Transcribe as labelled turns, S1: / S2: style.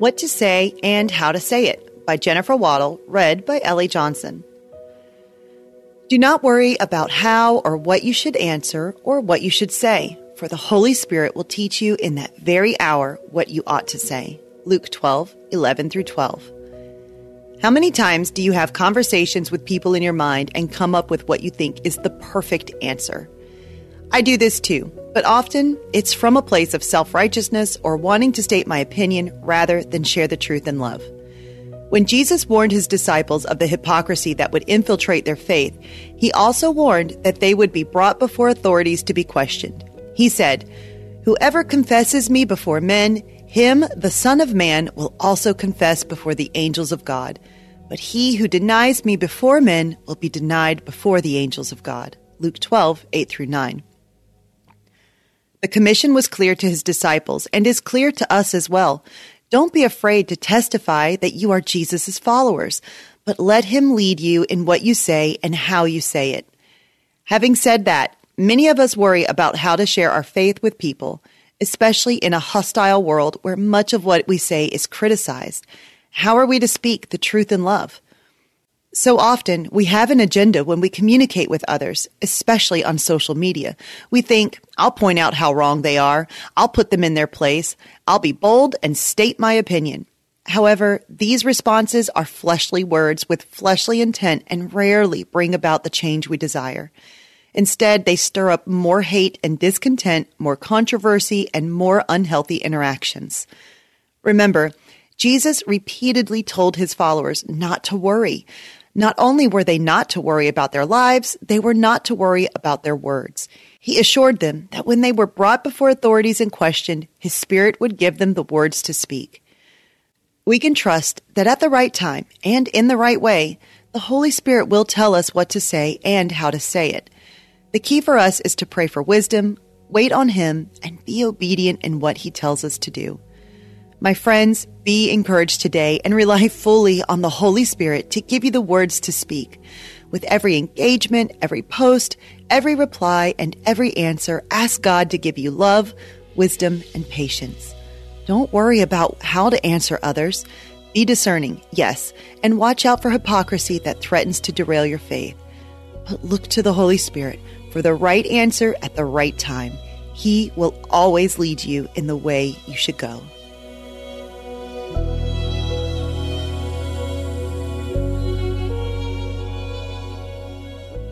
S1: What to Say and How to Say It by Jennifer Waddle, read by Ellie Johnson. Do not worry about how or what you should answer or what you should say, for the Holy Spirit will teach you in that very hour what you ought to say. Luke 12, 11 through 12. How many times do you have conversations with people in your mind and come up with what you think is the perfect answer? I do this too, but often it's from a place of self righteousness or wanting to state my opinion rather than share the truth in love. When Jesus warned his disciples of the hypocrisy that would infiltrate their faith, he also warned that they would be brought before authorities to be questioned. He said, Whoever confesses me before men, him the Son of Man will also confess before the angels of God. But he who denies me before men will be denied before the angels of God. Luke 12, 8 through 9. The commission was clear to his disciples and is clear to us as well. Don't be afraid to testify that you are Jesus' followers, but let him lead you in what you say and how you say it. Having said that, many of us worry about how to share our faith with people, especially in a hostile world where much of what we say is criticized. How are we to speak the truth in love? So often, we have an agenda when we communicate with others, especially on social media. We think, I'll point out how wrong they are, I'll put them in their place, I'll be bold and state my opinion. However, these responses are fleshly words with fleshly intent and rarely bring about the change we desire. Instead, they stir up more hate and discontent, more controversy, and more unhealthy interactions. Remember, Jesus repeatedly told his followers not to worry. Not only were they not to worry about their lives, they were not to worry about their words. He assured them that when they were brought before authorities and questioned, his spirit would give them the words to speak. We can trust that at the right time and in the right way, the Holy Spirit will tell us what to say and how to say it. The key for us is to pray for wisdom, wait on Him, and be obedient in what He tells us to do. My friends, be encouraged today and rely fully on the Holy Spirit to give you the words to speak. With every engagement, every post, every reply, and every answer, ask God to give you love, wisdom, and patience. Don't worry about how to answer others. Be discerning, yes, and watch out for hypocrisy that threatens to derail your faith. But look to the Holy Spirit for the right answer at the right time. He will always lead you in the way you should go.